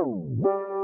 Música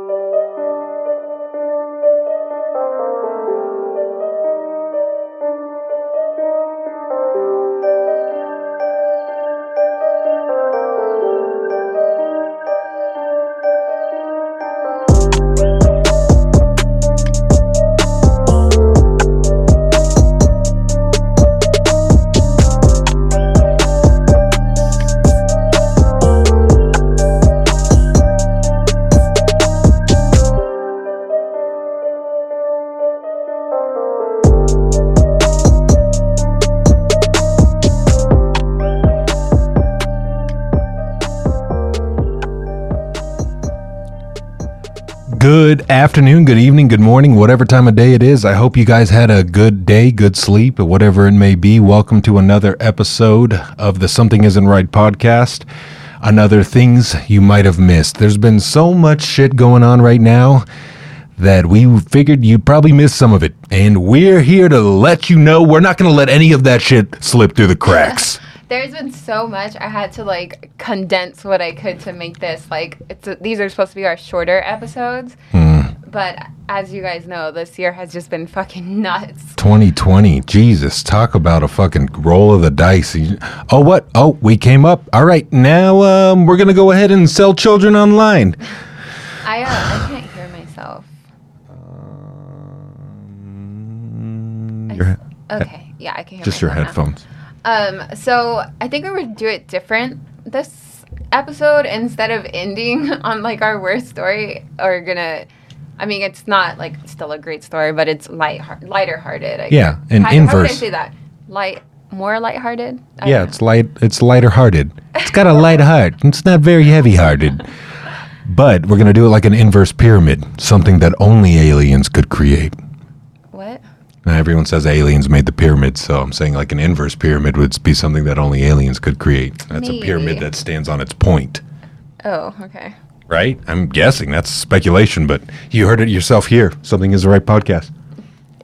good evening, good morning, whatever time of day it is. I hope you guys had a good day, good sleep, or whatever it may be. Welcome to another episode of the Something Isn't Right podcast. Another things you might have missed. There's been so much shit going on right now that we figured you'd probably miss some of it. And we're here to let you know we're not going to let any of that shit slip through the cracks. There's been so much. I had to like condense what I could to make this like it's a, these are supposed to be our shorter episodes. Hmm. But as you guys know, this year has just been fucking nuts. 2020. Jesus, talk about a fucking roll of the dice. Oh, what? Oh, we came up. All right, now um, we're going to go ahead and sell children online. I uh, I can't hear myself. Your, Okay, yeah, I can hear just your myself now. headphones. Um, so I think we would do it different this episode instead of ending on like our worst story. Or gonna, I mean, it's not like still a great story, but it's light, lighter hearted. I Yeah, guess. an how, How would I inverse. say that? Light, more lighthearted. I Yeah, it's light. It's lighter hearted. It's got a light heart. It's not very heavy hearted. But we're going to do it like an inverse pyramid, something that only aliens could create. what? Now, everyone says aliens made the pyramid, so I'm saying like an inverse pyramid would be something that only aliens could create. That's a pyramid that stands on its point. Oh, okay. Right? I'm guessing that's speculation, but you heard it yourself here. Something is the right podcast.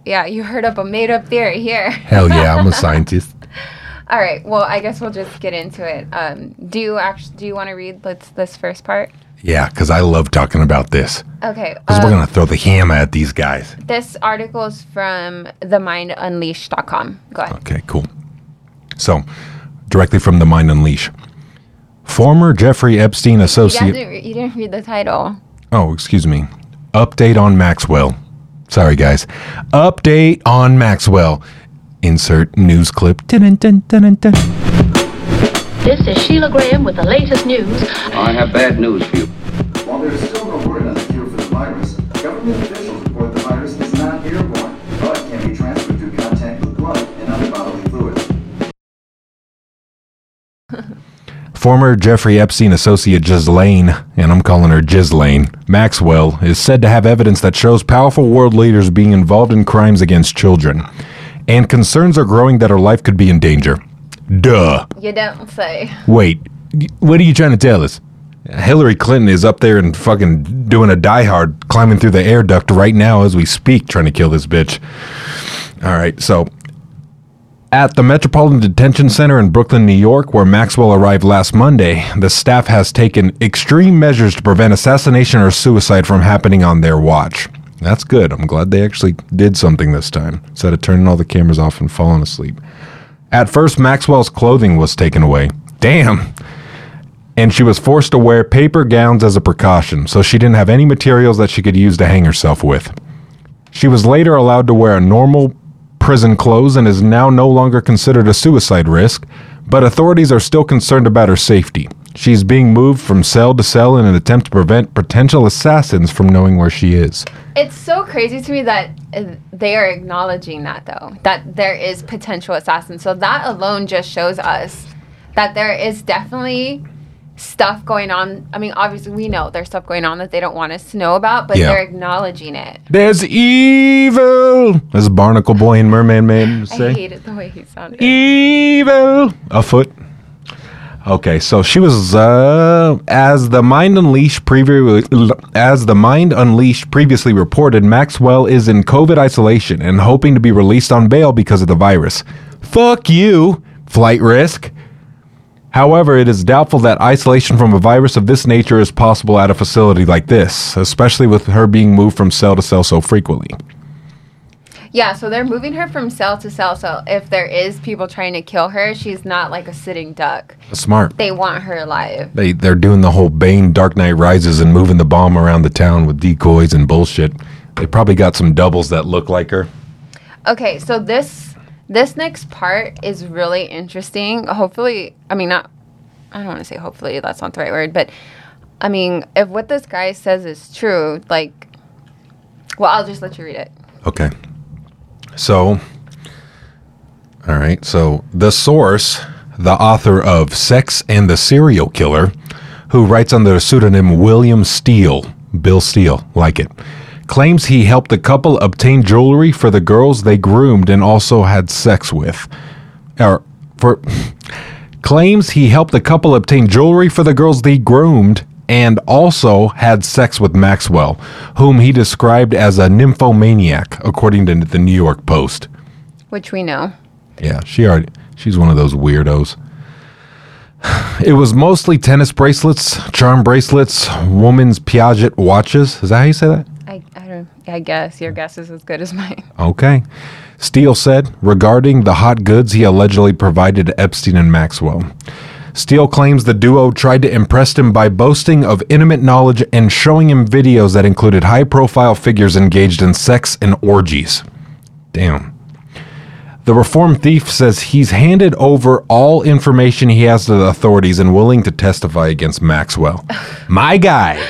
Yeah, you heard up a made up theory here. Hell yeah, I'm a scientist. All right. Well, I guess we'll just get into it. Um, do you actually do you want to read let's this first part? Yeah, because I love talking about this. Okay. Because um, we're gonna throw the hammer at these guys. This article is from themindunleashed.com. Go ahead. Okay, cool. So, directly from the Mind Unleash. Former Jeffrey Epstein associate. didn't, re- you didn't read the title. Oh, excuse me. Update on Maxwell. Sorry, guys. Update on Maxwell. Insert news clip. Dun, dun, dun, dun, dun. This is Sheila Graham with the latest news. I have bad news for you. While there is still no word on the cure for the virus, government Former Jeffrey Epstein associate Ghislaine, and I'm calling her Ghislaine, Maxwell, is said to have evidence that shows powerful world leaders being involved in crimes against children. And concerns are growing that her life could be in danger. Duh. You don't say. Wait, what are you trying to tell us? Hillary Clinton is up there and fucking doing a diehard, climbing through the air duct right now as we speak, trying to kill this bitch. All right, so at the Metropolitan Detention Center in Brooklyn, New York, where Maxwell arrived last Monday, the staff has taken extreme measures to prevent assassination or suicide from happening on their watch. That's good. I'm glad they actually did something this time, instead of turning all the cameras off and falling asleep. At first, Maxwell's clothing was taken away. Damn. And she was forced to wear paper gowns as a precaution, so she didn't have any materials that she could use to hang herself with. She was later allowed to wear a normal prison clothes and is now no longer considered a suicide risk, but authorities are still concerned about her safety. She's being moved from cell to cell in an attempt to prevent potential assassins from knowing where she is. It's so crazy to me that uh, they are acknowledging that, though, that there is potential assassins. So that alone just shows us that there is definitely stuff going on. I mean, obviously, we know there's stuff going on that they don't want us to know about, but Yeah. they're acknowledging it. There's evil, as Barnacle Boy and Mermaid Man I say. hated the way he sounded. evil afoot. Okay, so she was uh, as the Mind Unleashed previously as the Mind Unleashed previously reported. Maxwell is in COVID isolation and hoping to be released on bail because of the virus. Fuck you, flight risk. However, it is doubtful that isolation from a virus of this nature is possible at a facility like this, especially with her being moved from cell to cell so frequently. Yeah, so they're moving her from cell to cell. So if there is people trying to kill her, she's not like a sitting duck. Smart. They want her alive. They they're doing the whole Bane Dark Knight Rises and moving the bomb around the town with decoys and bullshit. They probably got some doubles that look like her. Okay, so this this next part is really interesting. Hopefully, I mean not I don't want to say hopefully, that's not the right word, but I mean, if what this guy says is true, like well, I'll just let you read it. Okay. So, all right. So, the source, the author of Sex and the Serial Killer, who writes under the pseudonym William Steele, Bill Steele, like it, claims he helped the couple obtain jewelry for the girls they groomed and also had sex with. Or, for. claims he helped the couple obtain jewelry for the girls they groomed and also had sex with Maxwell, whom he described as a nymphomaniac, according to the New York Post. Which we know. Yeah, she already she's one of those weirdos. It was mostly tennis bracelets, charm bracelets, woman's Piaget watches. Is that how you say that? I, I don't I guess your guess is as good as mine. Okay. Steele said regarding the hot goods he allegedly provided to Epstein and Maxwell. Steele claims the duo tried to impress him by boasting of intimate knowledge and showing him videos that included high profile figures engaged in sex and orgies. Damn. The reformed thief says he's handed over all information he has to the authorities and willing to testify against Maxwell. My guy.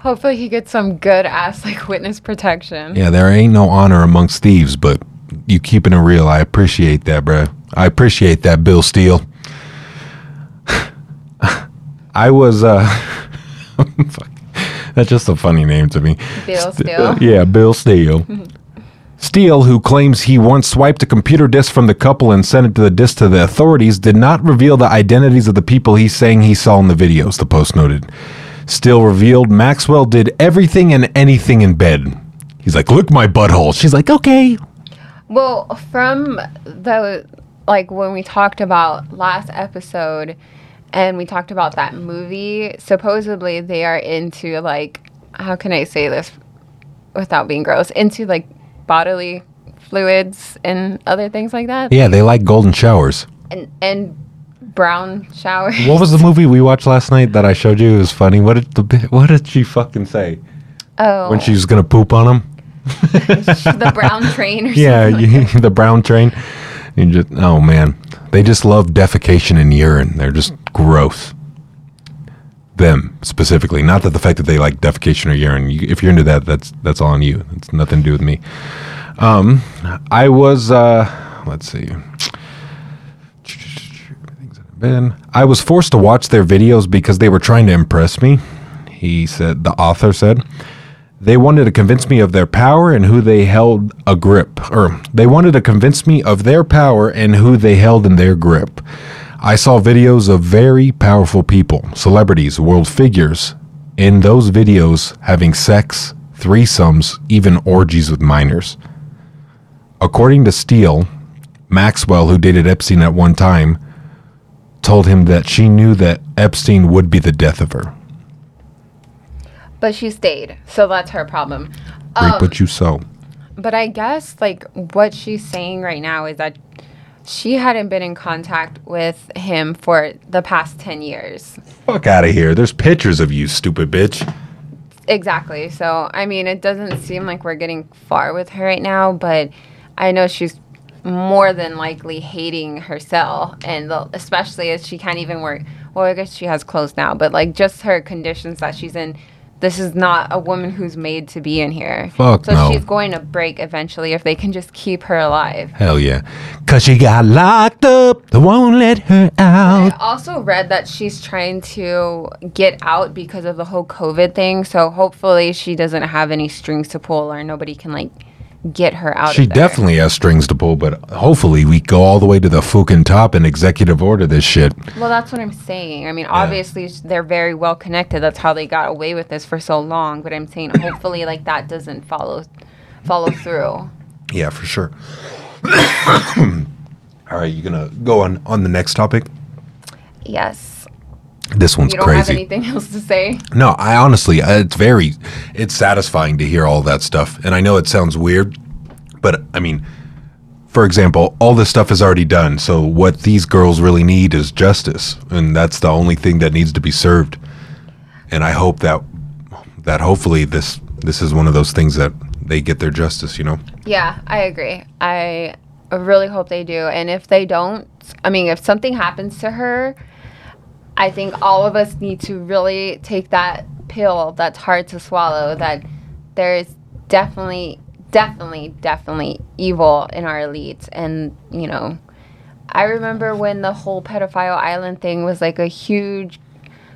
Hopefully he gets some good ass like witness protection. Yeah, there ain't no honor amongst thieves, but you keeping it real. I appreciate that, bro. I appreciate that, Bill Steele. I was, uh, fuck. that's just a funny name to me. Bill Steele. yeah, Bill Steele. Steele, who claims he once swiped a computer disk from the couple and sent it to the disk to the authorities, did not reveal the identities of the people he's saying he saw in the videos, the Post noted. Steele revealed Maxwell did everything and anything in bed. He's like, look my butthole. She's like, okay. Well, from the like when we talked about last episode and we talked about that movie, supposedly they are into like how can I say this without being gross? Into like bodily fluids and other things like that. Yeah, they like golden showers. And and brown showers. What was the movie we watched last night that I showed you? It was funny. What did the what did she fucking say Oh, when she was gonna poop on him? the brown train or Yeah, something. you, the brown train. You just oh man, they just love defecation and urine. They're just gross. Them specifically, not that the fact that they like defecation or urine. You, if you're into that, that's that's all on you. It's nothing to do with me. Um, I was uh, let's see. Been. I was forced to watch their videos because they were trying to impress me. He said, the author said, they wanted to convince me of their power and who they held a grip, or they wanted to convince me of their power and who they held in their grip. I saw videos of very powerful people, celebrities, world figures, in those videos having sex, threesomes, even orgies with minors. According to Steele, Maxwell, who dated Epstein at one time, told him that she knew that Epstein would be the death of her. But she stayed, so that's her problem. Reap Um, what you sow. But I guess like what she's saying right now is that she hadn't been in contact with him for the past 10 years. Fuck out of here. There's pictures of you, stupid bitch. Exactly. So, I mean, it doesn't seem like we're getting far with her right now, but I know she's more than likely hating herself and the, especially as she can't even work. Well, I guess she has clothes now, but like just her conditions that she's in. This is not a woman who's made to be in here. Fuck so no. she's going to break eventually if they can just keep her alive. Hell yeah. Cause she got locked up. They won't let her out. I out. also read that she's trying to get out because of the whole COVID thing. So hopefully she doesn't have any strings to pull or nobody can like get her out. She of there. definitely has strings to pull, but hopefully we go all the way to the fucking top and executive order this shit. Well, that's what I'm saying. I mean, obviously they're very well connected. That's how they got away with this for so long. But I'm saying hopefully like that doesn't follow follow through. Yeah, for sure. all right, you gonna go on on the next topic? Yes. This one's You don't have crazy. anything else to say? No, I honestly, uh, it's very, it's satisfying to hear all that stuff. And I know it sounds weird, but I mean, for example, all this stuff is already done. So what these girls really need is justice, and that's the only thing that needs to be served. And I hope that that hopefully this this is one of those things that they get their justice. You know. Yeah, I agree. I really hope they do. And if they don't, I mean, if something happens to her, I think all of us need to really take that pill that's hard to swallow that there's definitely, definitely, definitely evil in our elites. And, you know, I remember when the whole pedophile island thing was like a huge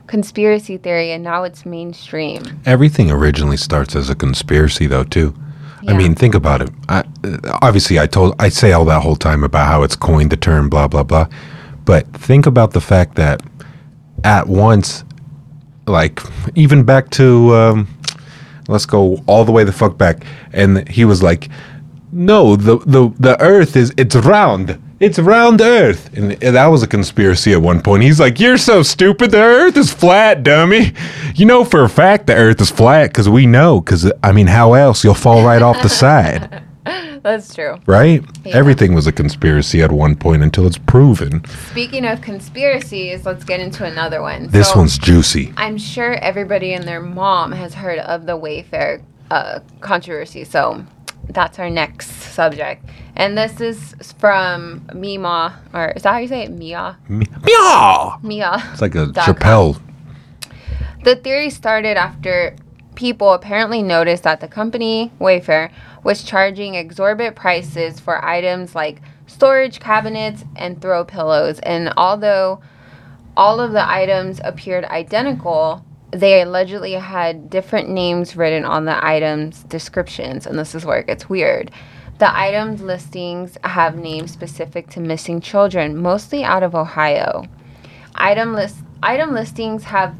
conspiracy theory and now it's mainstream. Everything originally starts as a conspiracy, though, too. Yeah. I mean, think about it. I, uh, obviously, I told I say all that whole time about how it's coined the term, blah blah blah. But think about the fact that at once, like even back to, um, let's go all the way the fuck back, and he was like, "No, the the the Earth is it's round." It's round Earth, and that was a conspiracy at one point. He's like, "You're so stupid. The Earth is flat, dummy. You know for a fact the Earth is flat because we know. Because I mean, how else you'll fall right off the side, That's true. right? Yeah. Everything was a conspiracy at one point until it's proven. Speaking of conspiracies, let's get into another one. This So, one's juicy. I'm sure everybody and their mom has heard of the Wayfair uh, controversy. So that's our next subject. And this is from Mima, or is that how you say it? Mia? Meow. Mia. It's like a. Chappelle. The theory started after people apparently noticed that the company, Wayfair, was charging exorbitant prices for items like storage cabinets and throw pillows. And although all of the items appeared identical, they allegedly had different names written on the items' descriptions. And this is where it gets weird. The items listings have names specific to missing children, mostly out of Ohio. Item list item listings have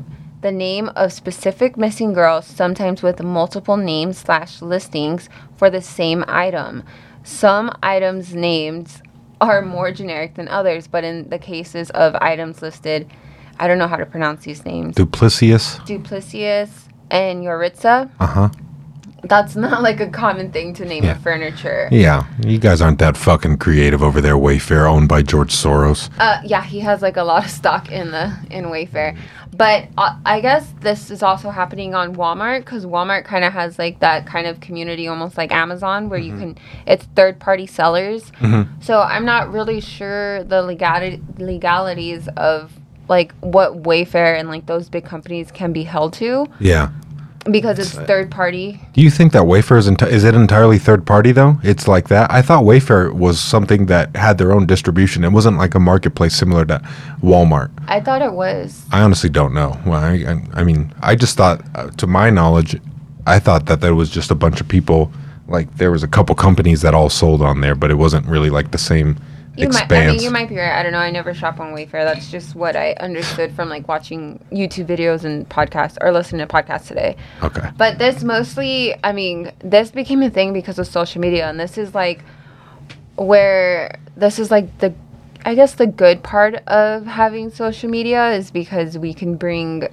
the name of specific missing girls, sometimes with multiple names slash listings for the same item. Some items names are more generic than others, but in the cases of items listed, I don't know how to pronounce these names. Duplicius. Duplicius and Yoritza. Uh huh. That's not like a common thing to name Yeah. a furniture. Yeah, you guys aren't that fucking creative over there, Wayfair, owned by George Soros. Uh, yeah, he has like a lot of stock in the in Wayfair, but uh, I guess this is also happening on Walmart because Walmart kind of has like that kind of community, almost like Amazon, where you can it's third party sellers. So I'm not really sure the legality legalities of like what Wayfair and like those big companies can be held to Yeah. Because it's third party. Do you think that Wayfair is, enti- is it entirely third party though? It's like that. I thought Wayfair was something that had their own distribution. It wasn't like a marketplace similar to Walmart. I thought it was. I honestly don't know. Well, I, I, I mean, I just thought, uh, to my knowledge, I thought that there was just a bunch of people. Like there was a couple companies that all sold on there, but it wasn't really like the same You expanse. might, I mean, you might be right. I don't know. I never shop on Wayfair. That's just what I understood from like watching YouTube videos and podcasts or listening to podcasts today. okay. But this mostly, I mean, this became a thing because of social media, and this is like where this is like the, I guess the good part of having social media is because we can bring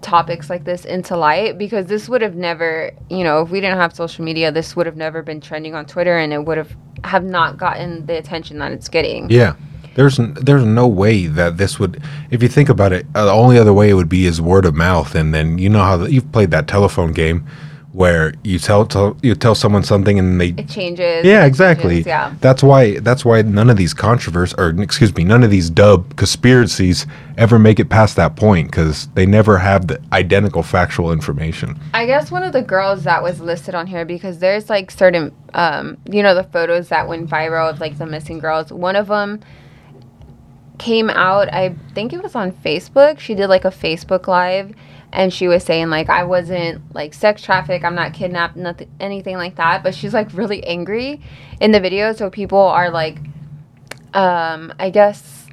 topics like this into light because this would have never you know if we didn't have social media this would have never been trending on twitter and it would have have not gotten the attention that it's getting Yeah. There's n- there's no way that this would if you think about it uh, the only other way it would be is word of mouth and then you know how the, you've played that telephone game where you tell, tell you tell someone something and they it changes Yeah, exactly. changes, yeah That's why that's why none of these controversies or excuse me, none of these dub conspiracies ever make it past that point cuz they never have the identical factual information. I guess one of the girls that was listed on here because there's like certain, um, you know, the photos that went viral of like the missing girls. One of them came out, I think it was on Facebook. She did like a Facebook live and she was saying like I wasn't like sex trafficked, I'm not kidnapped, nothing, anything like that. But she's like really angry in the video, so people are like, um, I guess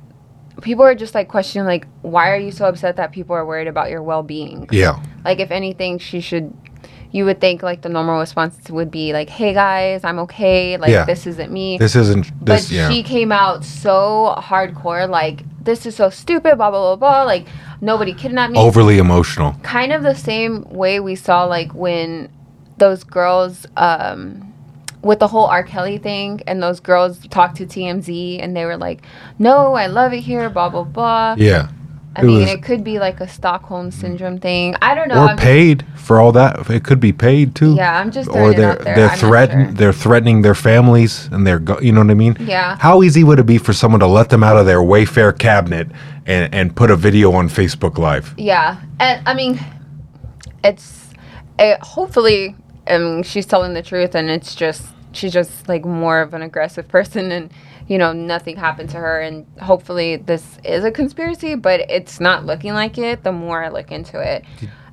people are just like questioning like why are you so upset that people are worried about your well-being Yeah. like if anything she should you would think like the normal response would be like hey guys i'm okay like Yeah. this isn't me This isn't but yeah. she came out so hardcore like this is so stupid, blah blah blah blah. Like nobody kidnapped me. Overly emotional. Kind of the same way we saw like when those girls um with the whole R. Kelly thing, and those girls talked to TMZ, and they were like, "No, I love it here," blah blah blah. Yeah. I It mean, was- it could be like a Stockholm mm. syndrome thing. I don't know. or I'm just- paid for all that. It could be paid too. Yeah, I'm just Or they're out there. they're I'm not threaten sure. they're threatening their families and they're go- you know what I mean. Yeah. How easy would it be for someone to let them out of their Wayfair cabinet and and put a video on Facebook Live? Yeah, and I mean, it's it, hopefully, I mean, she's telling the truth, and it's just she's just like more of an aggressive person, and you know, nothing happened to her, and hopefully, this is a conspiracy, but it's not looking like it. The more I look into it.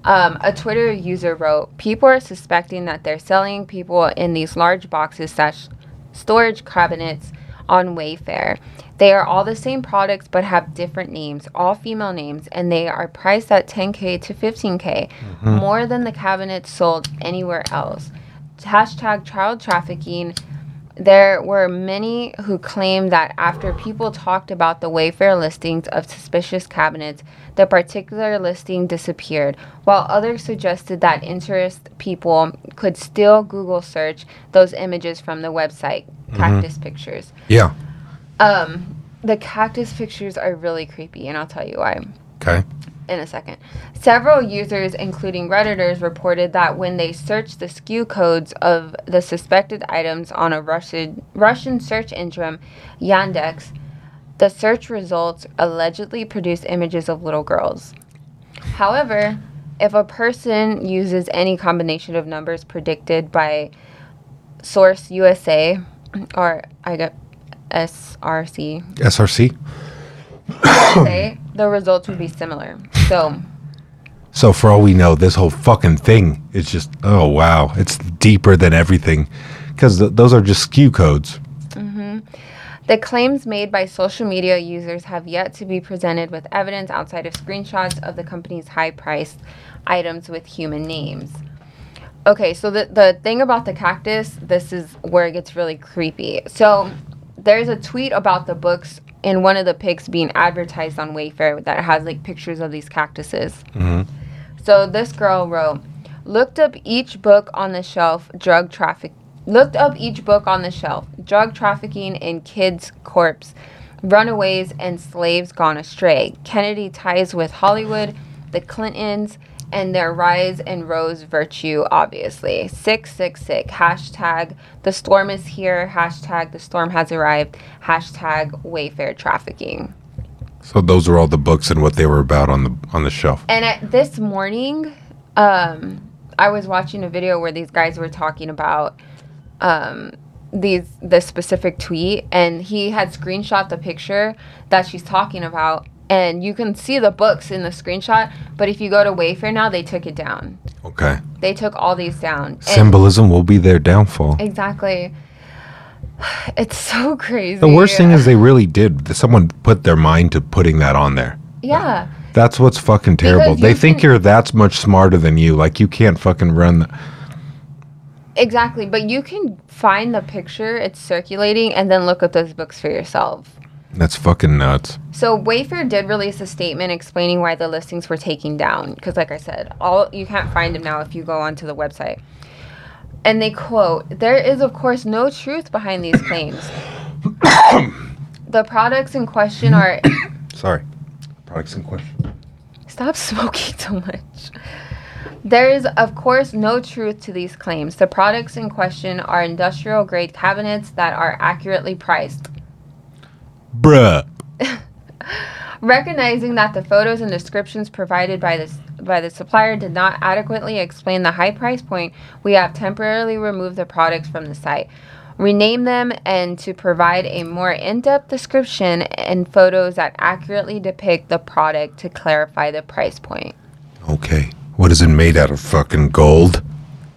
Um, a Twitter user wrote, "People are suspecting that they're selling people in these large boxes slash storage cabinets on Wayfair. They are all the same products but have different names, all female names, and they are priced at 10k to 15k, more than the cabinets sold anywhere else. Hashtag child trafficking. There were many who claimed that after people talked about the Wayfair listings of suspicious cabinets, the particular listing disappeared, while others suggested that interest people could still Google search those images from the website, Cactus Pictures. Yeah. Um, the cactus pictures are really creepy, and I'll tell you why Okay. In a second. Several users, including Redditors, reported that when they searched the SKU codes of the suspected items on a Russian, Russian search engine, Yandex, the search results allegedly produced images of little girls. However, if a person uses any combination of numbers predicted by Source USA or I got SRC, SRC. Say, the results would be similar. So, So for all we know, this whole fucking thing is just oh wow, it's deeper than everything, because th- those are just SKU codes. Mm-hmm. The claims made by social media users have yet to be presented with evidence outside of screenshots of the company's high priced items with human names. Okay, so the, the thing about the cactus, this is where it gets really creepy. So there's a tweet about the books in one of the pics being advertised on Wayfair that has like pictures of these cactuses. Mm-hmm. So this girl wrote, looked up each book on the shelf, drug traffic. Looked up each book on the shelf, drug trafficking in kids' corpse, runaways and slaves gone astray, Kennedy ties with Hollywood, the Clintons, and their rise and rose virtue, obviously. 666, hashtag the storm is here, hashtag the storm has arrived, hashtag Wayfair trafficking. So those are all the books and what they were about on the on the shelf. And at this morning, um, I was watching a video where these guys were talking about um, these this specific tweet, and he had screenshot the picture that she's talking about, and you can see the books in the screenshot. But if you go to Wayfair now, they took it down. Okay. They took all these down. And- Symbolism will be their downfall. exactly. It's so crazy. The worst thing is they really did. Someone put their mind to putting that on there. yeah. That's what's fucking terrible. They think you're that much smarter than you. Like you can't fucking run. The, Exactly, but you can find the picture, it's circulating, and then look at those books for yourself. That's fucking nuts. So Wayfair did release a statement explaining why the listings were taken down because like I said, all you can't find them now if you go onto the website. And they quote, "There is of course no truth behind these claims. the products in question are Sorry. Products in question. Stop smoking so much. There is, of course, no truth to these claims. The products in question are industrial grade cabinets that are accurately priced. Bruh. Recognizing that the photos and descriptions provided by this by the supplier did not adequately explain the high price point, we have temporarily removed the products from the site, rename them, and to provide a more in-depth description and photos that accurately depict the product to clarify the price point. Okay. What is it made out of? Fucking gold?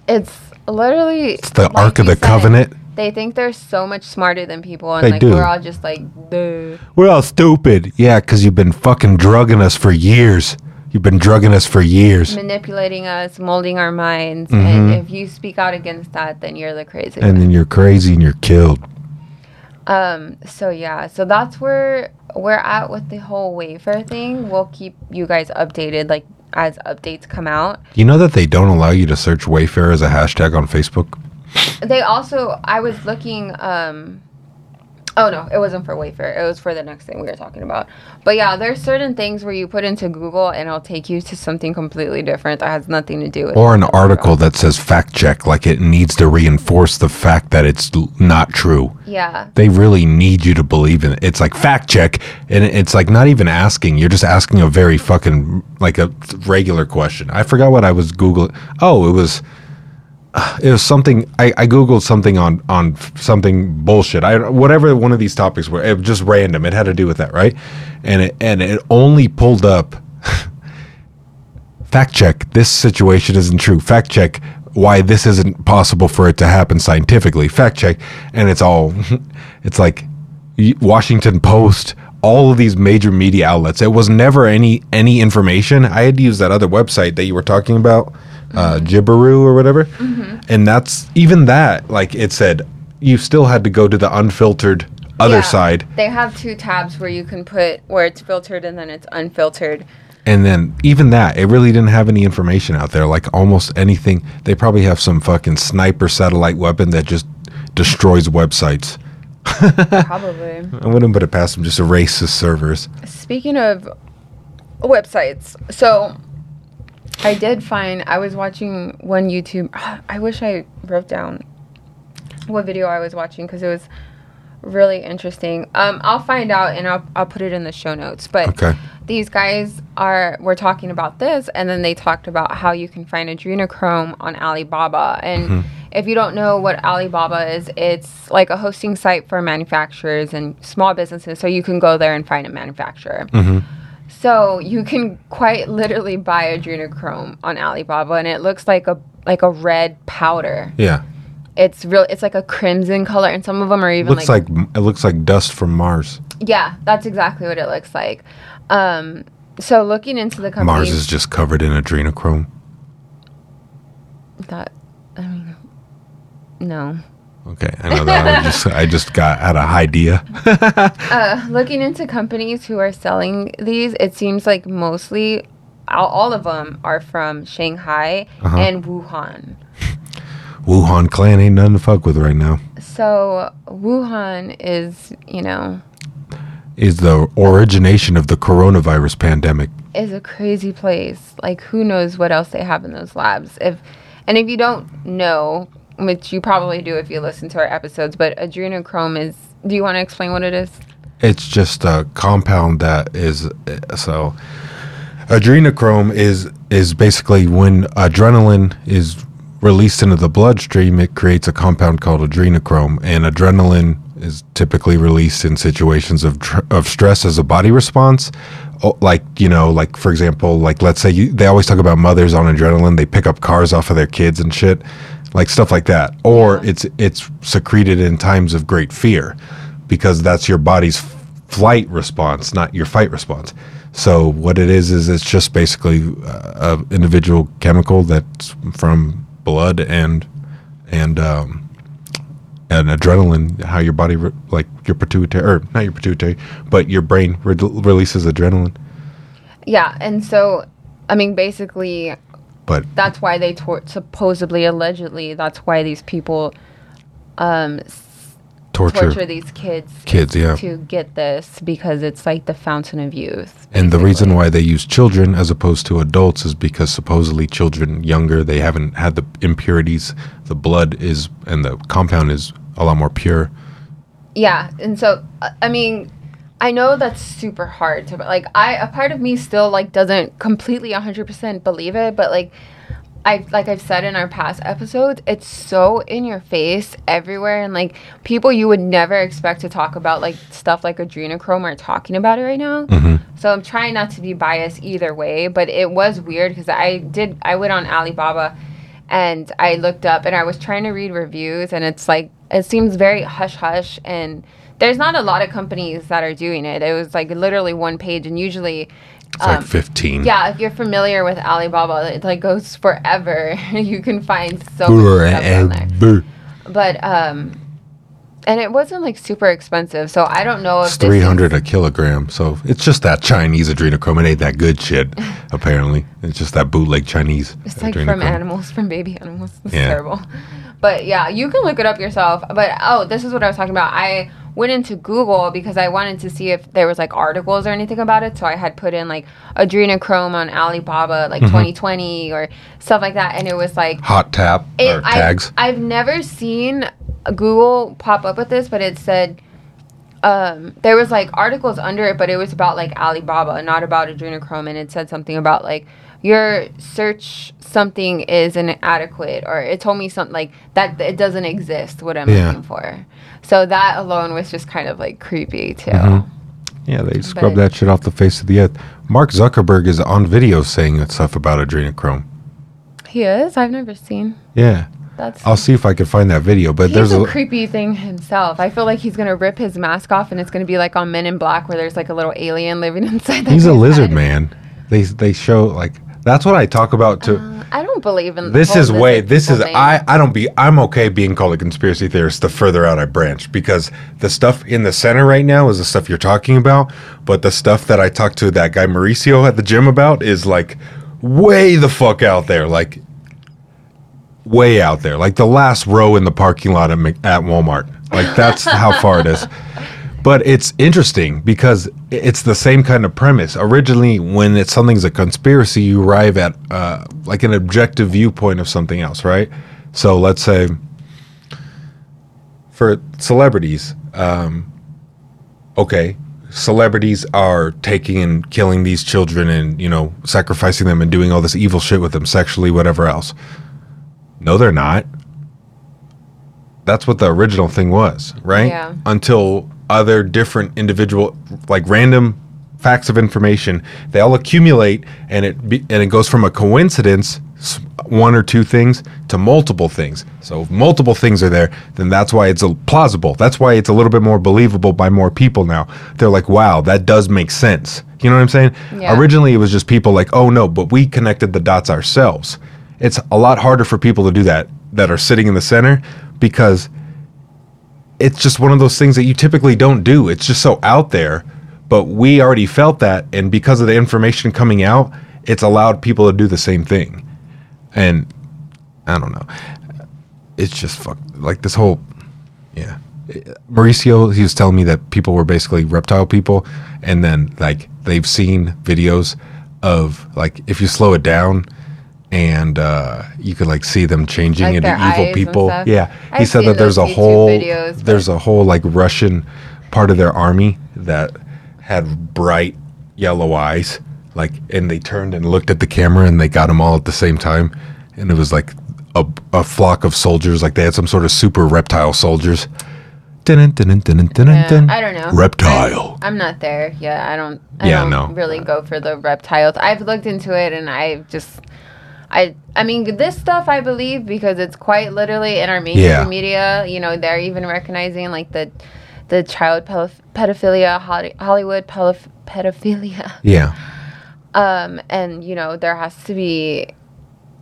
It's literally It's the Ark of the Covenant? They think they're so much smarter than people, and They like do. we're all just like, duh. We're all stupid. Yeah, because you've been fucking drugging us for years. You've been drugging us for years. manipulating us, molding our minds, and if you speak out against that, then you're the crazy And one. then you're crazy and you're killed. Um. So yeah. So that's where we're at with the whole Wayfair thing. We'll keep you guys updated, like as updates come out. You know that they don't allow you to search Wayfair as a hashtag on Facebook? They also, I was looking. um Oh no, it wasn't for Wayfair. It was for the next thing we were talking about. But yeah, there's certain things where you put into Google and it'll take you to something completely different that has nothing to do with. Or an article that says fact check, like it needs to reinforce the fact that it's l- not true. Yeah. They really need you to believe in it. It's like fact check, and it's like not even asking. You're just asking a very fucking like a regular question. I forgot what I was googling. Oh, it was it was something I, I googled something on on something bullshit. I whatever one of these topics were. It was just random. It had to do with that, right? And it and it only pulled up fact check. This situation isn't true. Fact check why this isn't possible for it to happen scientifically. Fact check, and it's all it's like Washington Post. All of these major media outlets. It was never any any information. I had to use that other website that you were talking about, uh, Gibiru or whatever, and that's even that. Like it said, you still had to go to the unfiltered other Yeah. side, They have two tabs where you can put where it's filtered and then it's unfiltered. and then even that, it really didn't have any information out there. Like almost anything, they probably have some fucking sniper satellite weapon that just destroys websites. Probably. I wouldn't put it past them. Just erase the servers. Speaking of websites, so I did find I was watching one YouTube. I wish I wrote down what video I was watching because it was really interesting. Um, I'll find out and I'll I'll put it in the show notes. But Okay. these guys are we're talking about this, and then they talked about how you can find adrenochrome on Alibaba and. If you don't know what Alibaba is, it's like a hosting site for manufacturers and small businesses. So you can go there and find a manufacturer. So you can quite literally buy adrenochrome on Alibaba, and it looks like a like a red powder. Yeah. It's real. It's like a crimson color, and some of them are even looks like, like, it looks like dust from Mars. yeah, that's exactly what it looks like. Um, so looking into the company, Mars is just covered in adrenochrome. that I mean, no. Okay, I know that. I just I just got out of idea. Uh, looking into companies who are selling these, it seems like mostly all, all of them are from Shanghai Uh-huh. and Wuhan. Wuhan clan ain't nothing to fuck with right now. So Wuhan is, you know, Is the origination of the coronavirus pandemic. is a crazy place. Like who knows what else they have in those labs. If and if you don't know, which you probably do if you listen to our episodes, but adrenochrome is do you want to explain what it is? It's just a compound that is so. Adrenochrome is is basically when adrenaline is released into the bloodstream, it creates a compound called adrenochrome, and adrenaline is typically released in situations of tr- of stress as a body response. Oh, like you know, like for example, like let's say you, they always talk about mothers on adrenaline. They pick up cars off of their kids and shit, like stuff like that. Or Yeah. it's it's secreted in times of great fear, because that's your body's flight response, not your fight response. So what it is is it's just basically uh, a individual chemical that's from blood and and um, and adrenaline. How your body re- like your pituitary or not your pituitary, but your brain re- releases adrenaline. Yeah, and so I mean basically But that's why they tor- supposedly allegedly that's why these people um s- torture, torture these kids kids, yeah. to get this because it's like the fountain of youth. And the reason why they use children as opposed to adults is because supposedly children younger they haven't had the impurities. The blood is and the compound is a lot more pure. Yeah, and so uh, I mean, I know that's super hard to like. I a part of me still like doesn't completely 100% believe it, but like I like I've said in our past episodes, it's so in your face everywhere, and like people you would never expect to talk about like stuff like adrenochrome are talking about it right now. Mm-hmm. So I'm trying not to be biased either way, but it was weird because I did I went on Alibaba and I looked up and I was trying to read reviews and it's like it seems very hush hush and there's not a lot of companies that are doing it. It was like literally one page and usually It's like 15. yeah, if you're familiar with Alibaba, it like goes forever. you can find so much stuff on there. But um and it wasn't like super expensive. So I don't know if It's this is- a kilogram, so it's just that Chinese adrenochrome. It ain't that good shit. apparently, it's just that bootleg Chinese. It's like from animals, from baby animals. It's Yeah. terrible. But yeah, you can look it up yourself. But oh, this is what I was talking about. I went into Google because I wanted to see if there was like articles or anything about it. So I had put in like adrenochrome on Alibaba, like Mm-hmm. 2020 or stuff like that, and it was like Hot tap it, or tags. I've, I've never seen Google pop up with this, but it said um, there was like articles under it, but it was about like Alibaba, not about adrenochrome, and it said something about like your search something is inadequate, or it told me something like that it doesn't exist. What I'm Yeah. looking for, so that alone was just kind of like creepy too. Mhm. yeah, they scrub that shit off the face of the earth. Mark Zuckerberg is on video saying that stuff about adrenochrome. He is. I've never seen. Yeah, That's. I'll see if I can find that video. But He's there's a a creepy thing himself. I feel like he's gonna rip his mask off, and it's gonna be like on Men in Black, where there's like a little alien living inside. he's a lizard head. man. They they show like that's what I talk about to. Uh, I don't believe in this is way this is thing. I I don't be I'm okay being called a conspiracy theorist the further out I branch because the stuff in the center right now is the stuff you're talking about, but the stuff that I talked to that guy Mauricio at the gym about is like way the fuck out there, like way out there, like the last row in the parking lot at, at Walmart. Like that's how far it is. But it's interesting because it's the same kind of premise. Originally, when it's something's a conspiracy, you arrive at uh, like an objective viewpoint of something else, right? So let's say for celebrities, um, okay, celebrities are taking and killing these children and you know sacrificing them and doing all this evil shit with them sexually, whatever else. No, they're not. That's what the original thing was, right? Yeah. Until other different individual, like random facts of information, they all accumulate, and it be, and it goes from a coincidence, one or two things, to multiple things. So if multiple things are there, then that's why it's a, plausible. That's why it's a little bit more believable by more people now. They're like, wow, that does make sense. You know what I'm saying? Yeah. Originally, it was just people like, oh no, but we connected the dots ourselves. It's a lot harder for people to do that that are sitting in the center because it's just one of those things that you typically don't do. It's just so out there, but we already felt that, and because of the information coming out, it's allowed people to do the same thing. And I don't know, it's just fuck like this whole, yeah. Mauricio, he was telling me that people were basically reptile people, and then like they've seen videos of like if you slow it down. And uh, you could like see them changing Like into evil people. Yeah, he I've said that there's a YouTube whole videos, there's a whole like Russian part of their army that had bright yellow eyes, like, and they turned and looked at the camera and they got them all at the same time, and it was like a, a flock of soldiers, like they had some sort of super reptile soldiers. Dun, dun, dun, Yeah. I don't know. Reptile. I'm not there. Yeah, I don't. I Yeah, don't no. really go for the reptiles. I've looked into it, and I just, I, I mean, this stuff I believe because it's quite literally in our mainstream Yeah. media. You know, they're even recognizing like the, the child pedoph- pedophilia, Hollywood pedophilia. Yeah, Um, and you know, there has to be,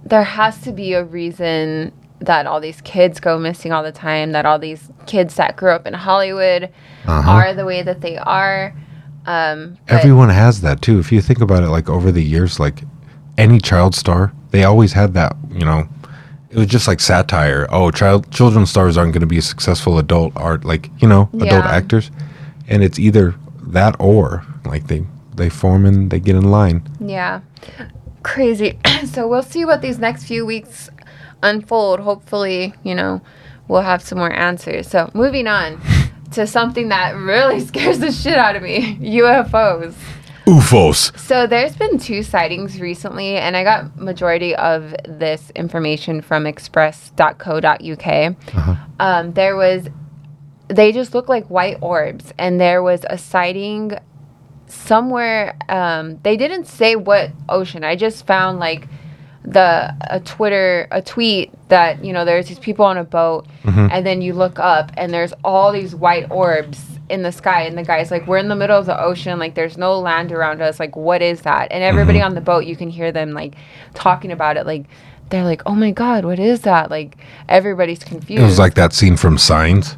there has to be a reason that all these kids go missing all the time. That all these kids that grew up in Hollywood Uh-huh. are the way that they are. Um, everyone has that too. If you think about it, like over the years, like any child star, they always had that. You know, it was just like satire. Oh, child children stars aren't going to be successful adult art, like you know, adult Yeah. actors, and it's either that or like they they form and they get in line. Yeah. Crazy. so we'll see what these next few weeks unfold. Hopefully, you know, we'll have some more answers. So moving on to something that really scares the shit out of me UFOs. UFOs. So there's been two sightings recently, and I got majority of this information from express.co.uk. Um, there was, they just look like white orbs, and there was a sighting somewhere. Um, they didn't say what ocean. I just found like the a Twitter a tweet that you know there's these people on a boat, and then you look up and there's all these white orbs in the sky, and the guy's like, "We're in the middle of the ocean. Like there's no land around us. Like what is that?" And everybody on the boat, you can hear them like talking about it. Like they're like, "Oh my god, what is that?" Like everybody's confused. It was like that scene from Signs.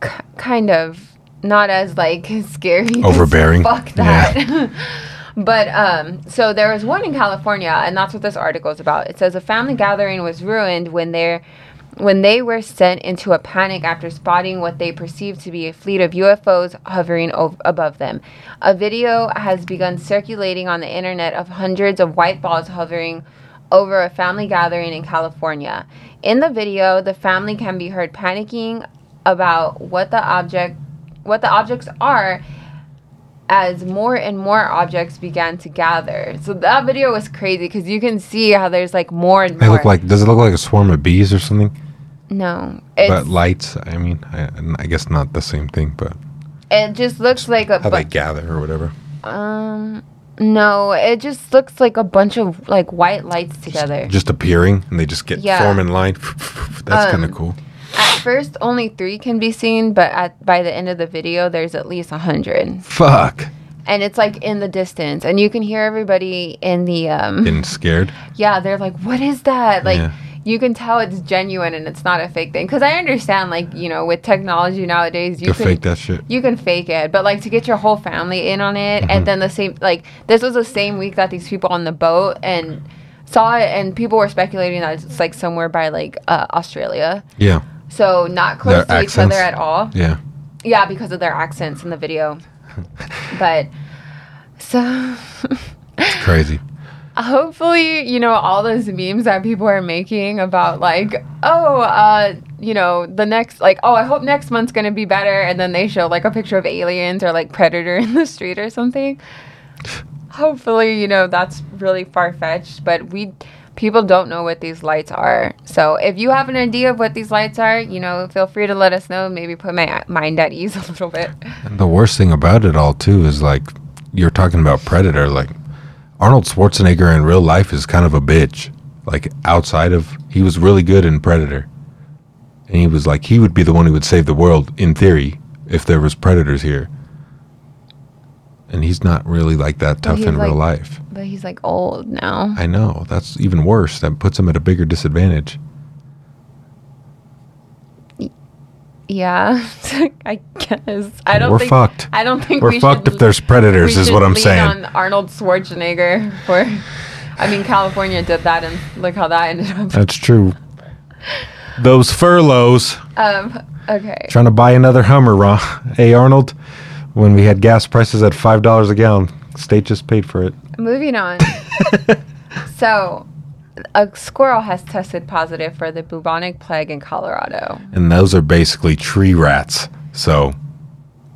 K- kind of not as like scary Overbearing. Fuck that. but um, so there was one in California, and that's what this article is about. It says a family gathering was ruined when they when they were sent into a panic after spotting what they perceived to be a fleet of UFOs hovering ov- above them. A video has begun circulating on the internet of hundreds of white balls hovering over a family gathering in California. In the video, the family can be heard panicking about what the object what the objects are as more and more objects began to gather. So that video was crazy because you can see how there's like more and They more. look like. Does it look like a swarm of bees or something? No, it's, but lights. I mean, I, I guess not the same thing, but it just looks like a how bu- they gather or whatever. um no, it just looks like a bunch of like white lights together. Just appearing and they just get Yeah. form in line. That's kind of Um, cool. At first, only three can be seen, but at by the end of the video, there's at least a hundred, Fuck. and it's like in the distance, and you can hear everybody in the um. Getting scared. yeah, they're like, "What is that?" Like. Yeah. You can tell it's genuine and it's not a fake thing. Because I understand, like you know, with technology nowadays, you can fake that shit. you can fake it, but like to get your whole family in on it, Mm-hmm. and then the same like this was the same week that these people on the boat and saw it, and people were speculating that it's like somewhere by like uh, Australia, Yeah. so not close Their to each other at all. Yeah. Yeah, because of their accents in the video. but so It's crazy. Hopefully, you know, all those memes that people are making about like, oh, uh, you know, the next like, oh, I hope next month's gonna be better, and then they show like a picture of aliens or like predator in the street or something. Hopefully, you know, that's really far fetched, but we people don't know what these lights are. So if you have an idea of what these lights are, you know, feel free to let us know. Maybe put my mind at ease a little bit. And the worst thing about it all too is like you're talking about Predator. Like Arnold Schwarzenegger in real life is kind of a bitch. Like outside of he was really good in Predator. And he was like he would be the one who would save the world in theory if there was predators here. And he's not really like that tough in real life. But he's like old now. I know. That's even worse. That puts him at a bigger disadvantage. Yeah, I guess. I don't We're think fucked. I don't think We're we fucked should if there's predators, is what I'm saying. On Arnold Schwarzenegger for, I mean, California did that, and look how that ended up. That's true. Those furloughs. Um, okay. Trying to buy another Hummer, Ron. Hey, Arnold, when we had gas prices at $5 a gallon, state just paid for it. Moving on. so, a squirrel has tested positive for the bubonic plague in Colorado, And those are basically tree rats. So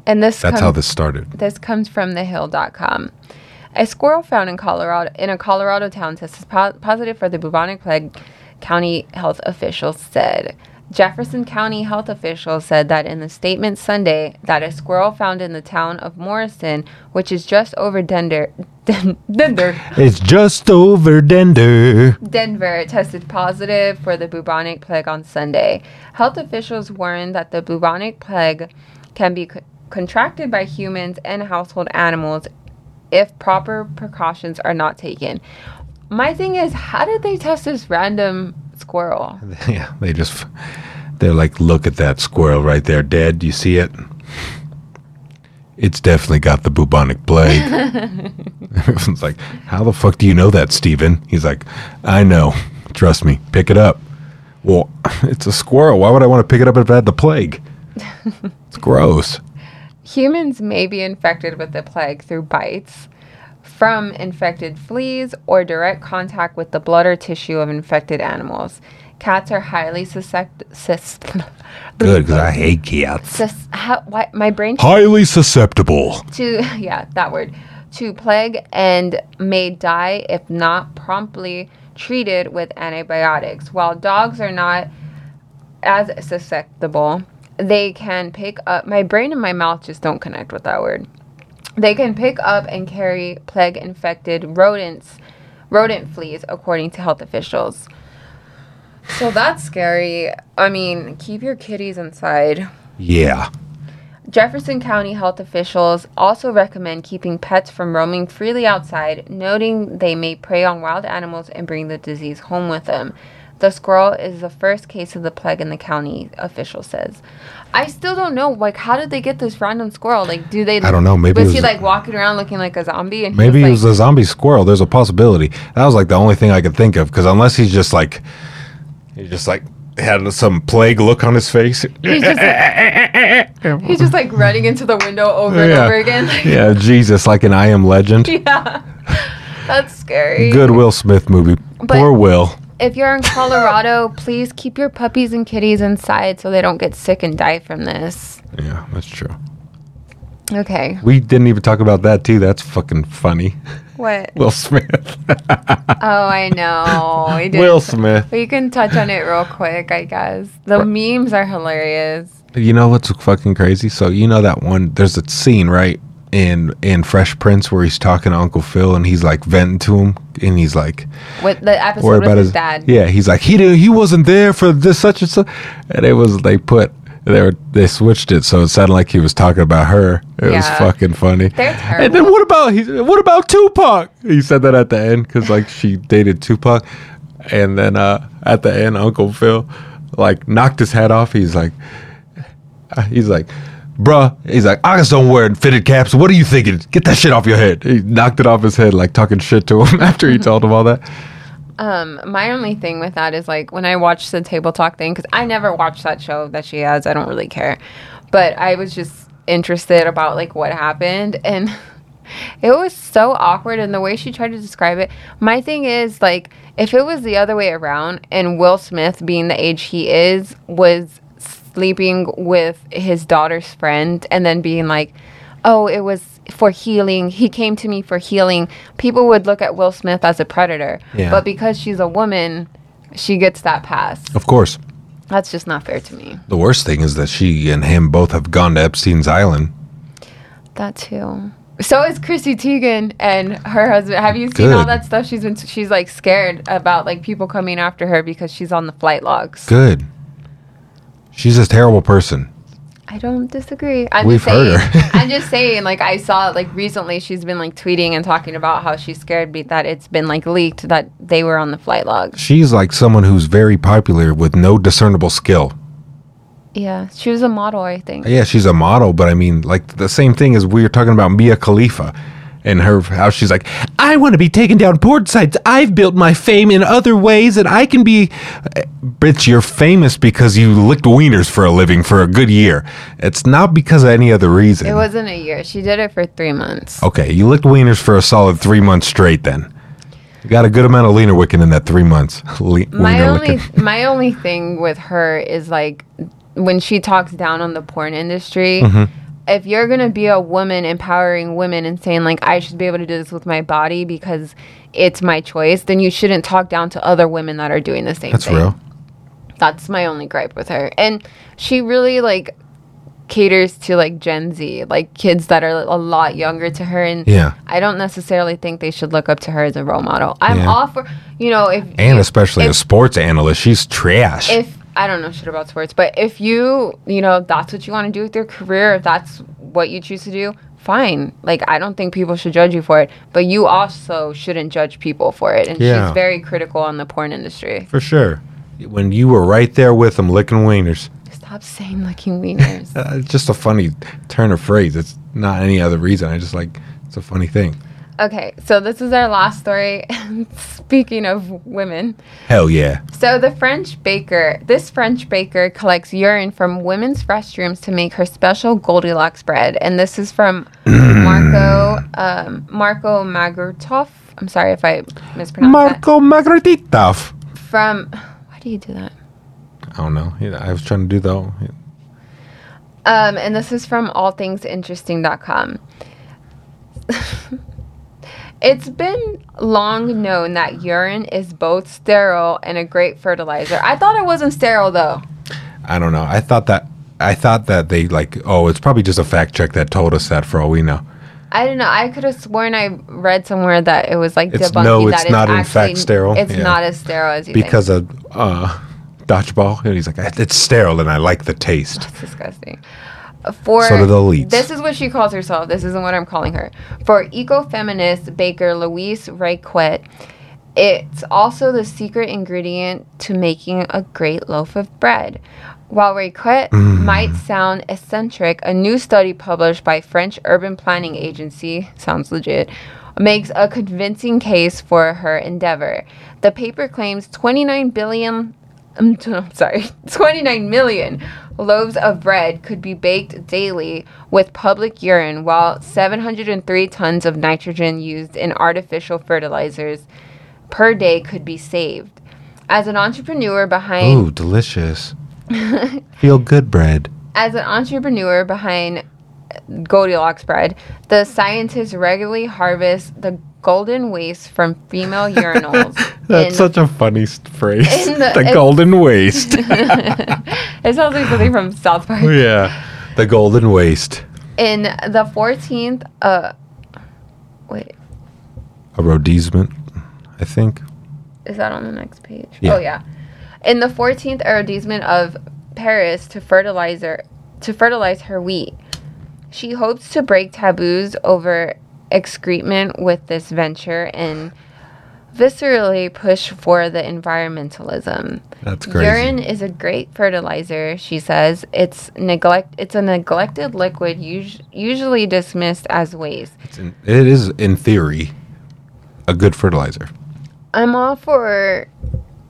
and this that's comes, how this started. This comes from thehill.com. A squirrel found in Colorado in a Colorado town tested po- positive for the bubonic plague, county health officials said. Jefferson County health officials said that in the statement Sunday that a squirrel found in the town of Morrison, which is just over Denver, Den- Denver, It's just over Denver. Denver tested positive for the bubonic plague on Sunday. Health officials warned that the bubonic plague can be co- contracted by humans and household animals if proper precautions are not taken. My thing is, how did they test this random squirrel? Yeah, they just, they're like, look at that squirrel right there, dead. You see it? It's definitely got the bubonic plague. Everyone's like, how the fuck do you know that, Steven? He's like, I know. Trust me, pick it up. Well, it's a squirrel. Why would I want to pick it up if it had the plague? It's gross. Humans may be infected with the plague through bites from infected fleas or direct contact with the blood or tissue of infected animals. Cats are highly susceptible. Sus- Good, because I hate cats. sus- how, why, my brain Highly susceptible. to yeah that word to plague and may die if not promptly treated with antibiotics. While dogs are not as susceptible, they can pick up. My brain and my mouth just don't connect with that word. They can pick up and carry plague infected rodents, rodent fleas, according to health officials. So that's scary. I mean, keep your kitties inside. Yeah. Jefferson County health officials also recommend keeping pets from roaming freely outside, noting they may prey on wild animals and bring the disease home with them. The squirrel is the first case of the plague in the county, official says. I still don't know, like, how did they get this random squirrel? Like, do they? I don't know, maybe was it he like walking around looking like a zombie? And he Maybe was, it was a zombie squirrel. There's a possibility. That was like the only thing I could think of. Because unless he's just like, he just like had some plague look on his face. He's just, like, he's just like running into the window over and Yeah. over again. yeah, Jesus, like an I Am Legend. yeah, that's scary. Good Will Smith movie. But- Poor Will. If you're in Colorado, please keep your puppies and kitties inside so they don't get sick and die from this. Yeah, that's true. Okay. We didn't even talk about that too. That's fucking funny. What? Will Smith. Oh, I know. We did. Will Smith. We can touch on it real quick, I guess. The memes are hilarious. You know what's fucking crazy? So you know that one. There's a scene right in in Fresh Prince where he's talking to Uncle Phil and he's like venting to him and he's like what the episode about his, dad. Yeah, he's like he didn't he wasn't there for this such and such, and it was they put they were they switched it so it sounded like he was talking about her. It was fucking funny. They're And then what about he? What about Tupac? He said that at the end because like she dated Tupac, and then uh at the end Uncle Phil like knocked his hat off. He's like, he's like. Bruh, he's like, I just don't wear fitted caps. What are you thinking? Get that shit off your head. He knocked it off his head, like talking shit to him after he told him all that. Um, my only thing with that is like when I watched the table talk thing, because I never watched that show that she has. I don't really care, but I was just interested about like what happened, and it was so awkward. And the way she tried to describe it, my thing is like if it was the other way around, and Will Smith, being the age he is, was sleeping with his daughter's friend, and then being like, "Oh, it was." For healing, he came to me for healing. People would look at Will Smith as a predator, Yeah. but because she's a woman, she gets that pass. Of course. That's just not fair to me. The worst thing is that she and him both have gone to Epstein's Island. That too. So is Chrissy Teigen and her husband. Have you seen all that stuff? She's been she's like scared about like people coming after her because she's on the flight logs. Good. She's a terrible person. I don't disagree. I'm We've just saying. heard her. I'm just saying. Like I saw like recently, she's been like tweeting and talking about how she's scared be- that it's been like leaked that they were on the flight logs. She's like someone who's very popular with no discernible skill. Yeah, she was a model, I think. Yeah, she's a model, but I mean, like the same thing as we were talking about Mia Khalifa and her how she's like, I want to be taken down porn sites. I've built my fame in other ways, and I can be. Bitch, you're famous because you licked wieners for a living for a good year. It's not because of any other reason. It wasn't a year. She did it for three months. Okay, you licked wieners for a solid three months straight. Then you got a good amount of leaner wicking in that three months. Le- my only my only thing with her is like when she talks down on the porn industry Mm-hmm. If you're gonna be a woman empowering women and saying like i should be able to do this with my body because it's my choice then you shouldn't talk down to other women that are doing the same That's thing That's real. that's my only gripe with her and she really like caters to like gen z like kids that are a lot younger to her and Yeah. i don't necessarily think they should look up to her as a role model i'm Yeah. all for you know if And you- especially if- a sports analyst, she's trash. if I don't know shit about sports, but if you, you know, that's what you want to do with your career, if that's what you choose to do, fine. Like I don't think people should judge you for it, but you also shouldn't judge people for it. And Yeah. she's very critical on the porn industry. For sure. When you were right there with them licking wieners. Stop saying licking wieners. Uh, it's just a funny turn of phrase. It's not any other reason. I just like it's a funny thing. Okay, so this is our last story. Speaking of women, Hell yeah. So the French baker, this French baker collects urine from women's restrooms to make her special Goldilocks bread, and this is from Marco um, Marco Magrotov. I'm sorry if I mispronounced Marco Magrititov. that. From why do you do that? I don't know. I was trying to do though. Um, and this is from allthingsinteresting.com. it's been long known that urine is both sterile and a great fertilizer. I thought it wasn't sterile though. I don't know. I thought that I thought that they like oh it's probably just a fact check that told us that for all we know. I don't know. I could have sworn I read somewhere that it was like It's- debunking no, that it's it's not in actually, fact sterile. It's Yeah. not as sterile as you think. Because of uh dodgeball. And he's like, it's sterile and I like the taste. It's disgusting. For So do the elites. This is what she calls herself. This isn't what I'm calling her. For ecofeminist baker Louise Rayquet, it's also the secret ingredient to making a great loaf of bread. While Rayquet Mm. might sound eccentric, a new study published by French Urban Planning Agency sounds legit makes a convincing case for her endeavor. The paper claims 29 billion I'm sorry, 29 million loaves of bread could be baked daily with public urine, while 703 tons of nitrogen used in artificial fertilizers per day could be saved. As an entrepreneur behind Ooh, delicious. Feel good bread. as an entrepreneur behind Goldilocks bread, the scientists regularly harvest the golden waste from female urinals. That's in- such a funny phrase. the- the golden waste. it sounds like something from South Park. yeah. The golden waste. In the 14th, uh, wait, A rodizement, I think. is that on the next page? Yeah. Oh yeah. In the 14th arrondissement of Paris to fertilizer to fertilize her wheat. She hopes to break taboos over excrement with this venture and viscerally push for the environmentalism. That's crazy. Urine is a great fertilizer, she says. It's neglect it's a neglected liquid us- usually dismissed as waste. It's in- it is, in theory, a good fertilizer. I'm all for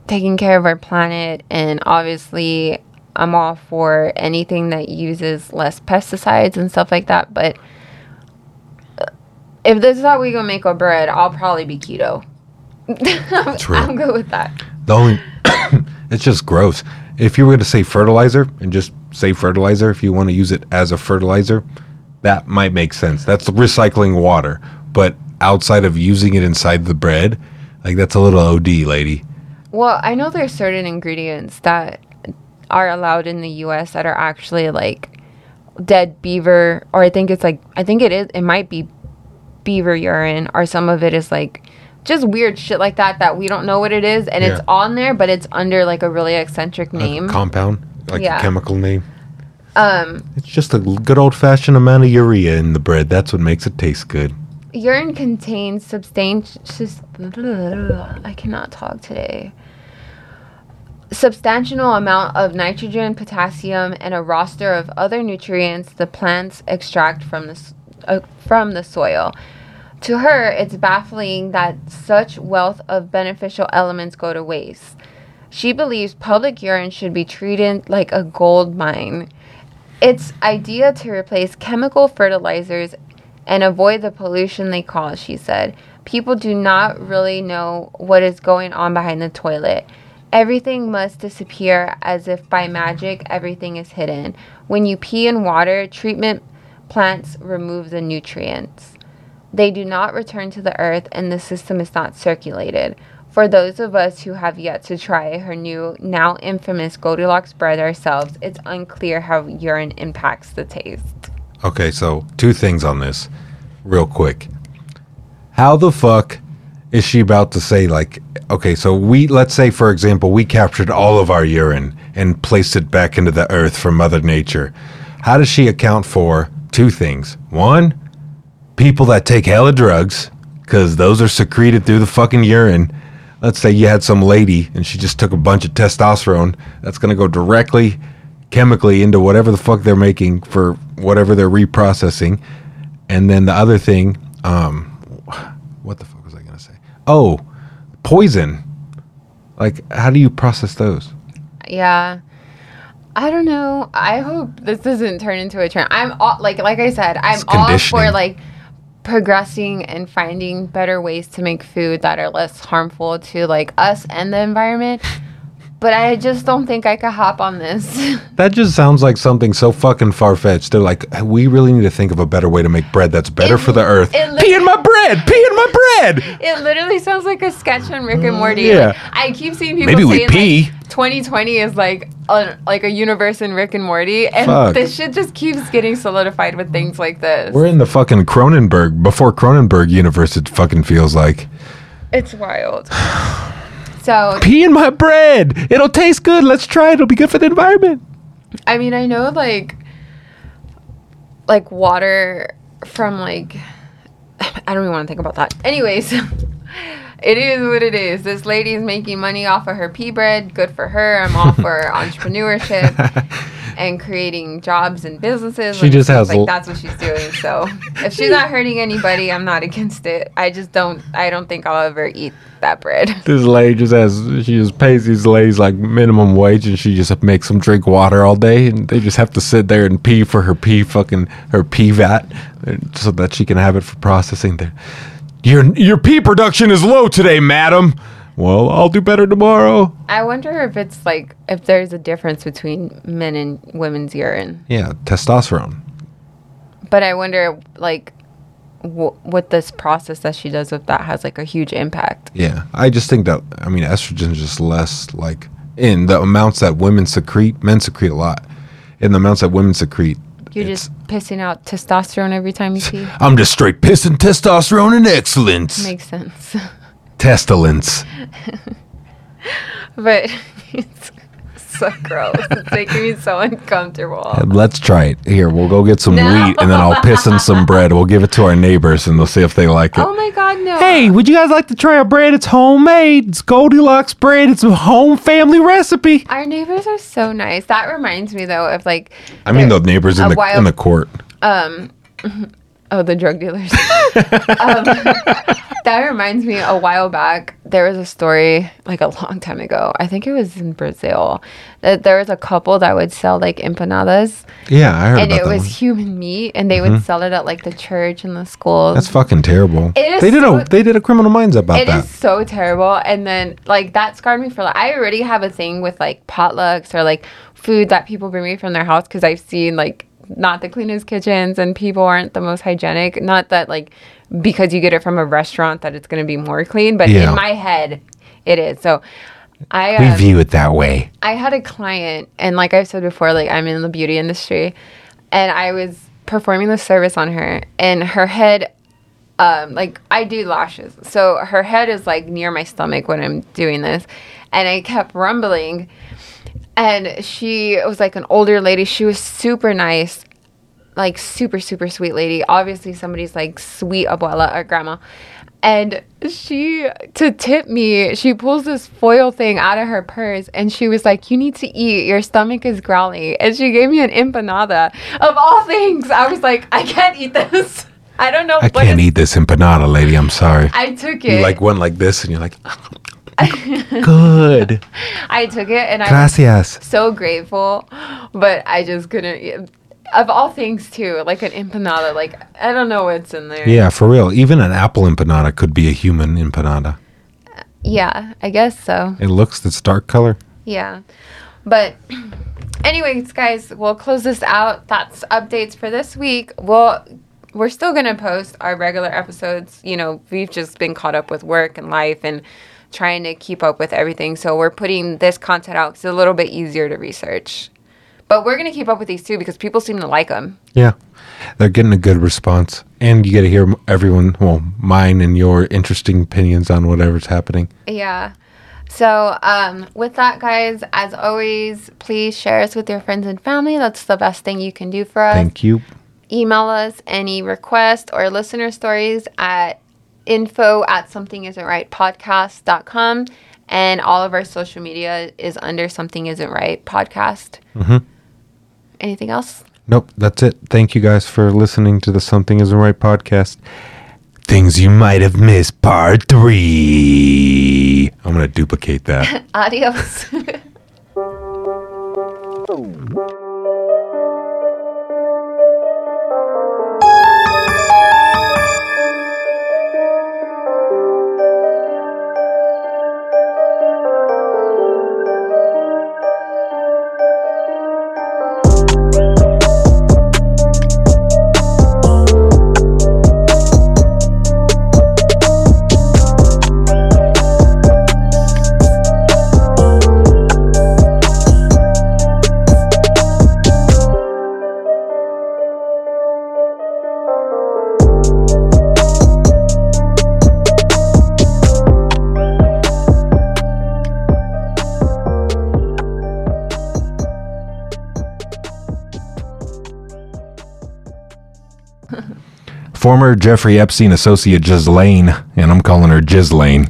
taking care of our planet, and obviously, I'm all for anything that uses less pesticides and stuff like that. But uh, if this is how we gonna make our bread, I'll probably be keto. True. I'm good with that. The only, it's just gross. If you were to say fertilizer and just say fertilizer, if you want to use it as a fertilizer, that might make sense. That's recycling water. But outside of using it inside the bread, like that's a little OD, lady. Well, I know there's certain ingredients that are allowed in the U.S. that are actually like dead beaver, or I think it's like I think it is. It might be beaver urine, or some of it is like just weird shit like that that we don't know what it is, and it's on there, but it's under like a really eccentric Like a name. compound, like Yeah. a chemical name. um, It's just a good old fashioned amount of urea in the bread. That's what makes it taste good. urine contains substantial. I cannot talk today. Substantial amount of nitrogen, potassium, and a roster of other nutrients the plants extract from the uh, from the soil. To her, it's baffling that such wealth of beneficial elements go to waste. She believes public urine should be treated like a gold mine. Its idea to replace chemical fertilizers and avoid the pollution they cause, she said. People do not really know what is going on behind the toilet. Everything must disappear as if by magic everything is hidden. When you pee in water, treatment plants remove the nutrients. They do not return to the earth and the system is not circulated. For those of us who have yet to try her new, now infamous Goldilocks bread ourselves, it's unclear how urine impacts the taste. Okay, so two things on this, real quick. How the fuck is she about to say like, okay, so we let's say for example we captured all of our urine and placed it back into the earth from Mother Nature. How does she account for two things? One, people that take hella drugs because those are secreted through the fucking urine. Let's say you had some lady and she just took a bunch of testosterone. That's gonna go directly chemically into whatever the fuck they're making for whatever they're reprocessing. And then the other thing, um, what the fuck was I gonna say? Oh, poison. Like, how do you process those? Yeah. I don't know. I hope this doesn't turn into a trend. I'm all like like I said, I'm all for like progressing and finding better ways to make food that are less harmful to like us and the environment. But I just don't think I could hop on this. That just sounds like something so fucking far fetched. They're like, we really need to think of a better way to make bread that's better It- for the earth. pee in my bread. Pee in my bread. it literally sounds like a sketch on Rick and Morty. yeah. Like, I keep seeing people Maybe we pee. like 2020 is like a, like a universe in Rick and Morty, and Fuck. this shit just keeps getting solidified with things like this. We're in the fucking Cronenberg before Cronenberg universe. It fucking feels like It's wild. So, pee in my bread. It'll taste good. Let's try it. It'll be good for the environment. I mean, I know like like water from like I don't even want to think about that. Anyways, it is what it is. This lady is making money off of her pea bread. Good for her. I'm all for entrepreneurship and creating jobs and businesses. She and just has l- like that's what she's doing. So if she's not hurting anybody, I'm not against it. I just don't. I don't think I'll ever eat that bread. This lady just has she just pays these ladies like minimum wage and she just makes them drink water all day and they just have to sit there and pee for her pee fucking her pee vat uh, so that she can have it for processing there. Your your pee production is low today, madam. Well, I'll do better tomorrow. I wonder if it's like if there's a difference between men and women's urine. Yeah, testosterone. But I wonder like w- what this process that she does with that has like a huge impact. Yeah, I just think that I mean estrogen is just less like in the amounts that women secrete. Men secrete a lot. In the amounts that women secrete, You're just pissing out testosterone every time you pee. I'm just straight pissing testosterone and excellence. Makes sense. Testalence. but it's so gross. It's making me so uncomfortable. Let's try it. Here, we'll go get some No. wheat and then I'll piss in some bread. We'll give it to our neighbors and they'll see if they like it. Oh my god, no. Hey, would you guys like to try our bread? It's homemade. It's Goldilocks bread. It's a home family recipe. Our neighbors are so nice. That reminds me though of like I mean, the neighbors in the while- in the court. um oh the drug dealers um, that reminds me a while back there was a story like a long time ago i think it was in brazil that there was a couple that would sell like empanadas Yeah, I heard and it was one. human meat and they would sell it at like the church and the schools That's fucking terrible. It is they did so- a they did a criminal minds about It that. It is so terrible. And then like that scarred me for like I already have a thing with like potlucks or like food that people bring me from their house because I've seen like not the cleanest kitchens and people aren't the most hygienic. Not that like because you get it from a restaurant that it's going to be more clean, but Yeah. in my head it is. So I We um, view it that way. I had a client, and like I've said before, like I'm in the beauty industry, and I was performing the service on her, and her head, um, like I do lashes, so her head is like near my stomach when I'm doing this, and I kept rumbling, and she was like an older lady. She was super nice, like super super sweet lady. Obviously, somebody's like sweet abuela or grandma. And she, to tip me, she pulls this foil thing out of her purse and she was like, You need to eat. Your stomach is growly. And she gave me an empanada. Of all things, I was like, I can't eat this. I don't know I can't eat this empanada, lady. I'm sorry. I took you it. like went like this and you're like, good. I took it and I was so grateful, but I just couldn't. Of all things, too, like an empanada, like I don't know what's in there. Yeah, for real. Even an apple empanada could be a human empanada. Uh, yeah, I guess so. It looks this dark color. Yeah. But anyways, guys, we'll close this out. That's updates for this week. We'll we're still gonna post our regular episodes. You know, we've just been caught up with work and life and trying to keep up with everything. So we're putting this content out 'cause it's a little bit easier to research. But we're gonna keep up with these too because people seem to like them. Yeah. They're getting a good response. And you get to hear everyone, well, mine and your interesting opinions on whatever's happening. Yeah. So, um, with that, guys, as always, please share us with your friends and family. That's the best thing you can do for us. Thank you. email us any requests or listener stories at info at something isn't right podcast.com and all of our social media is under something isn't right podcast Mhm. anything else Nope, that's it. Thank you guys for listening to the Something Isn't Right podcast. Things you might have missed, part three. I'm going to duplicate that. adios former Jeffrey Epstein associate Ghislaine, and I'm calling her Ghislaine.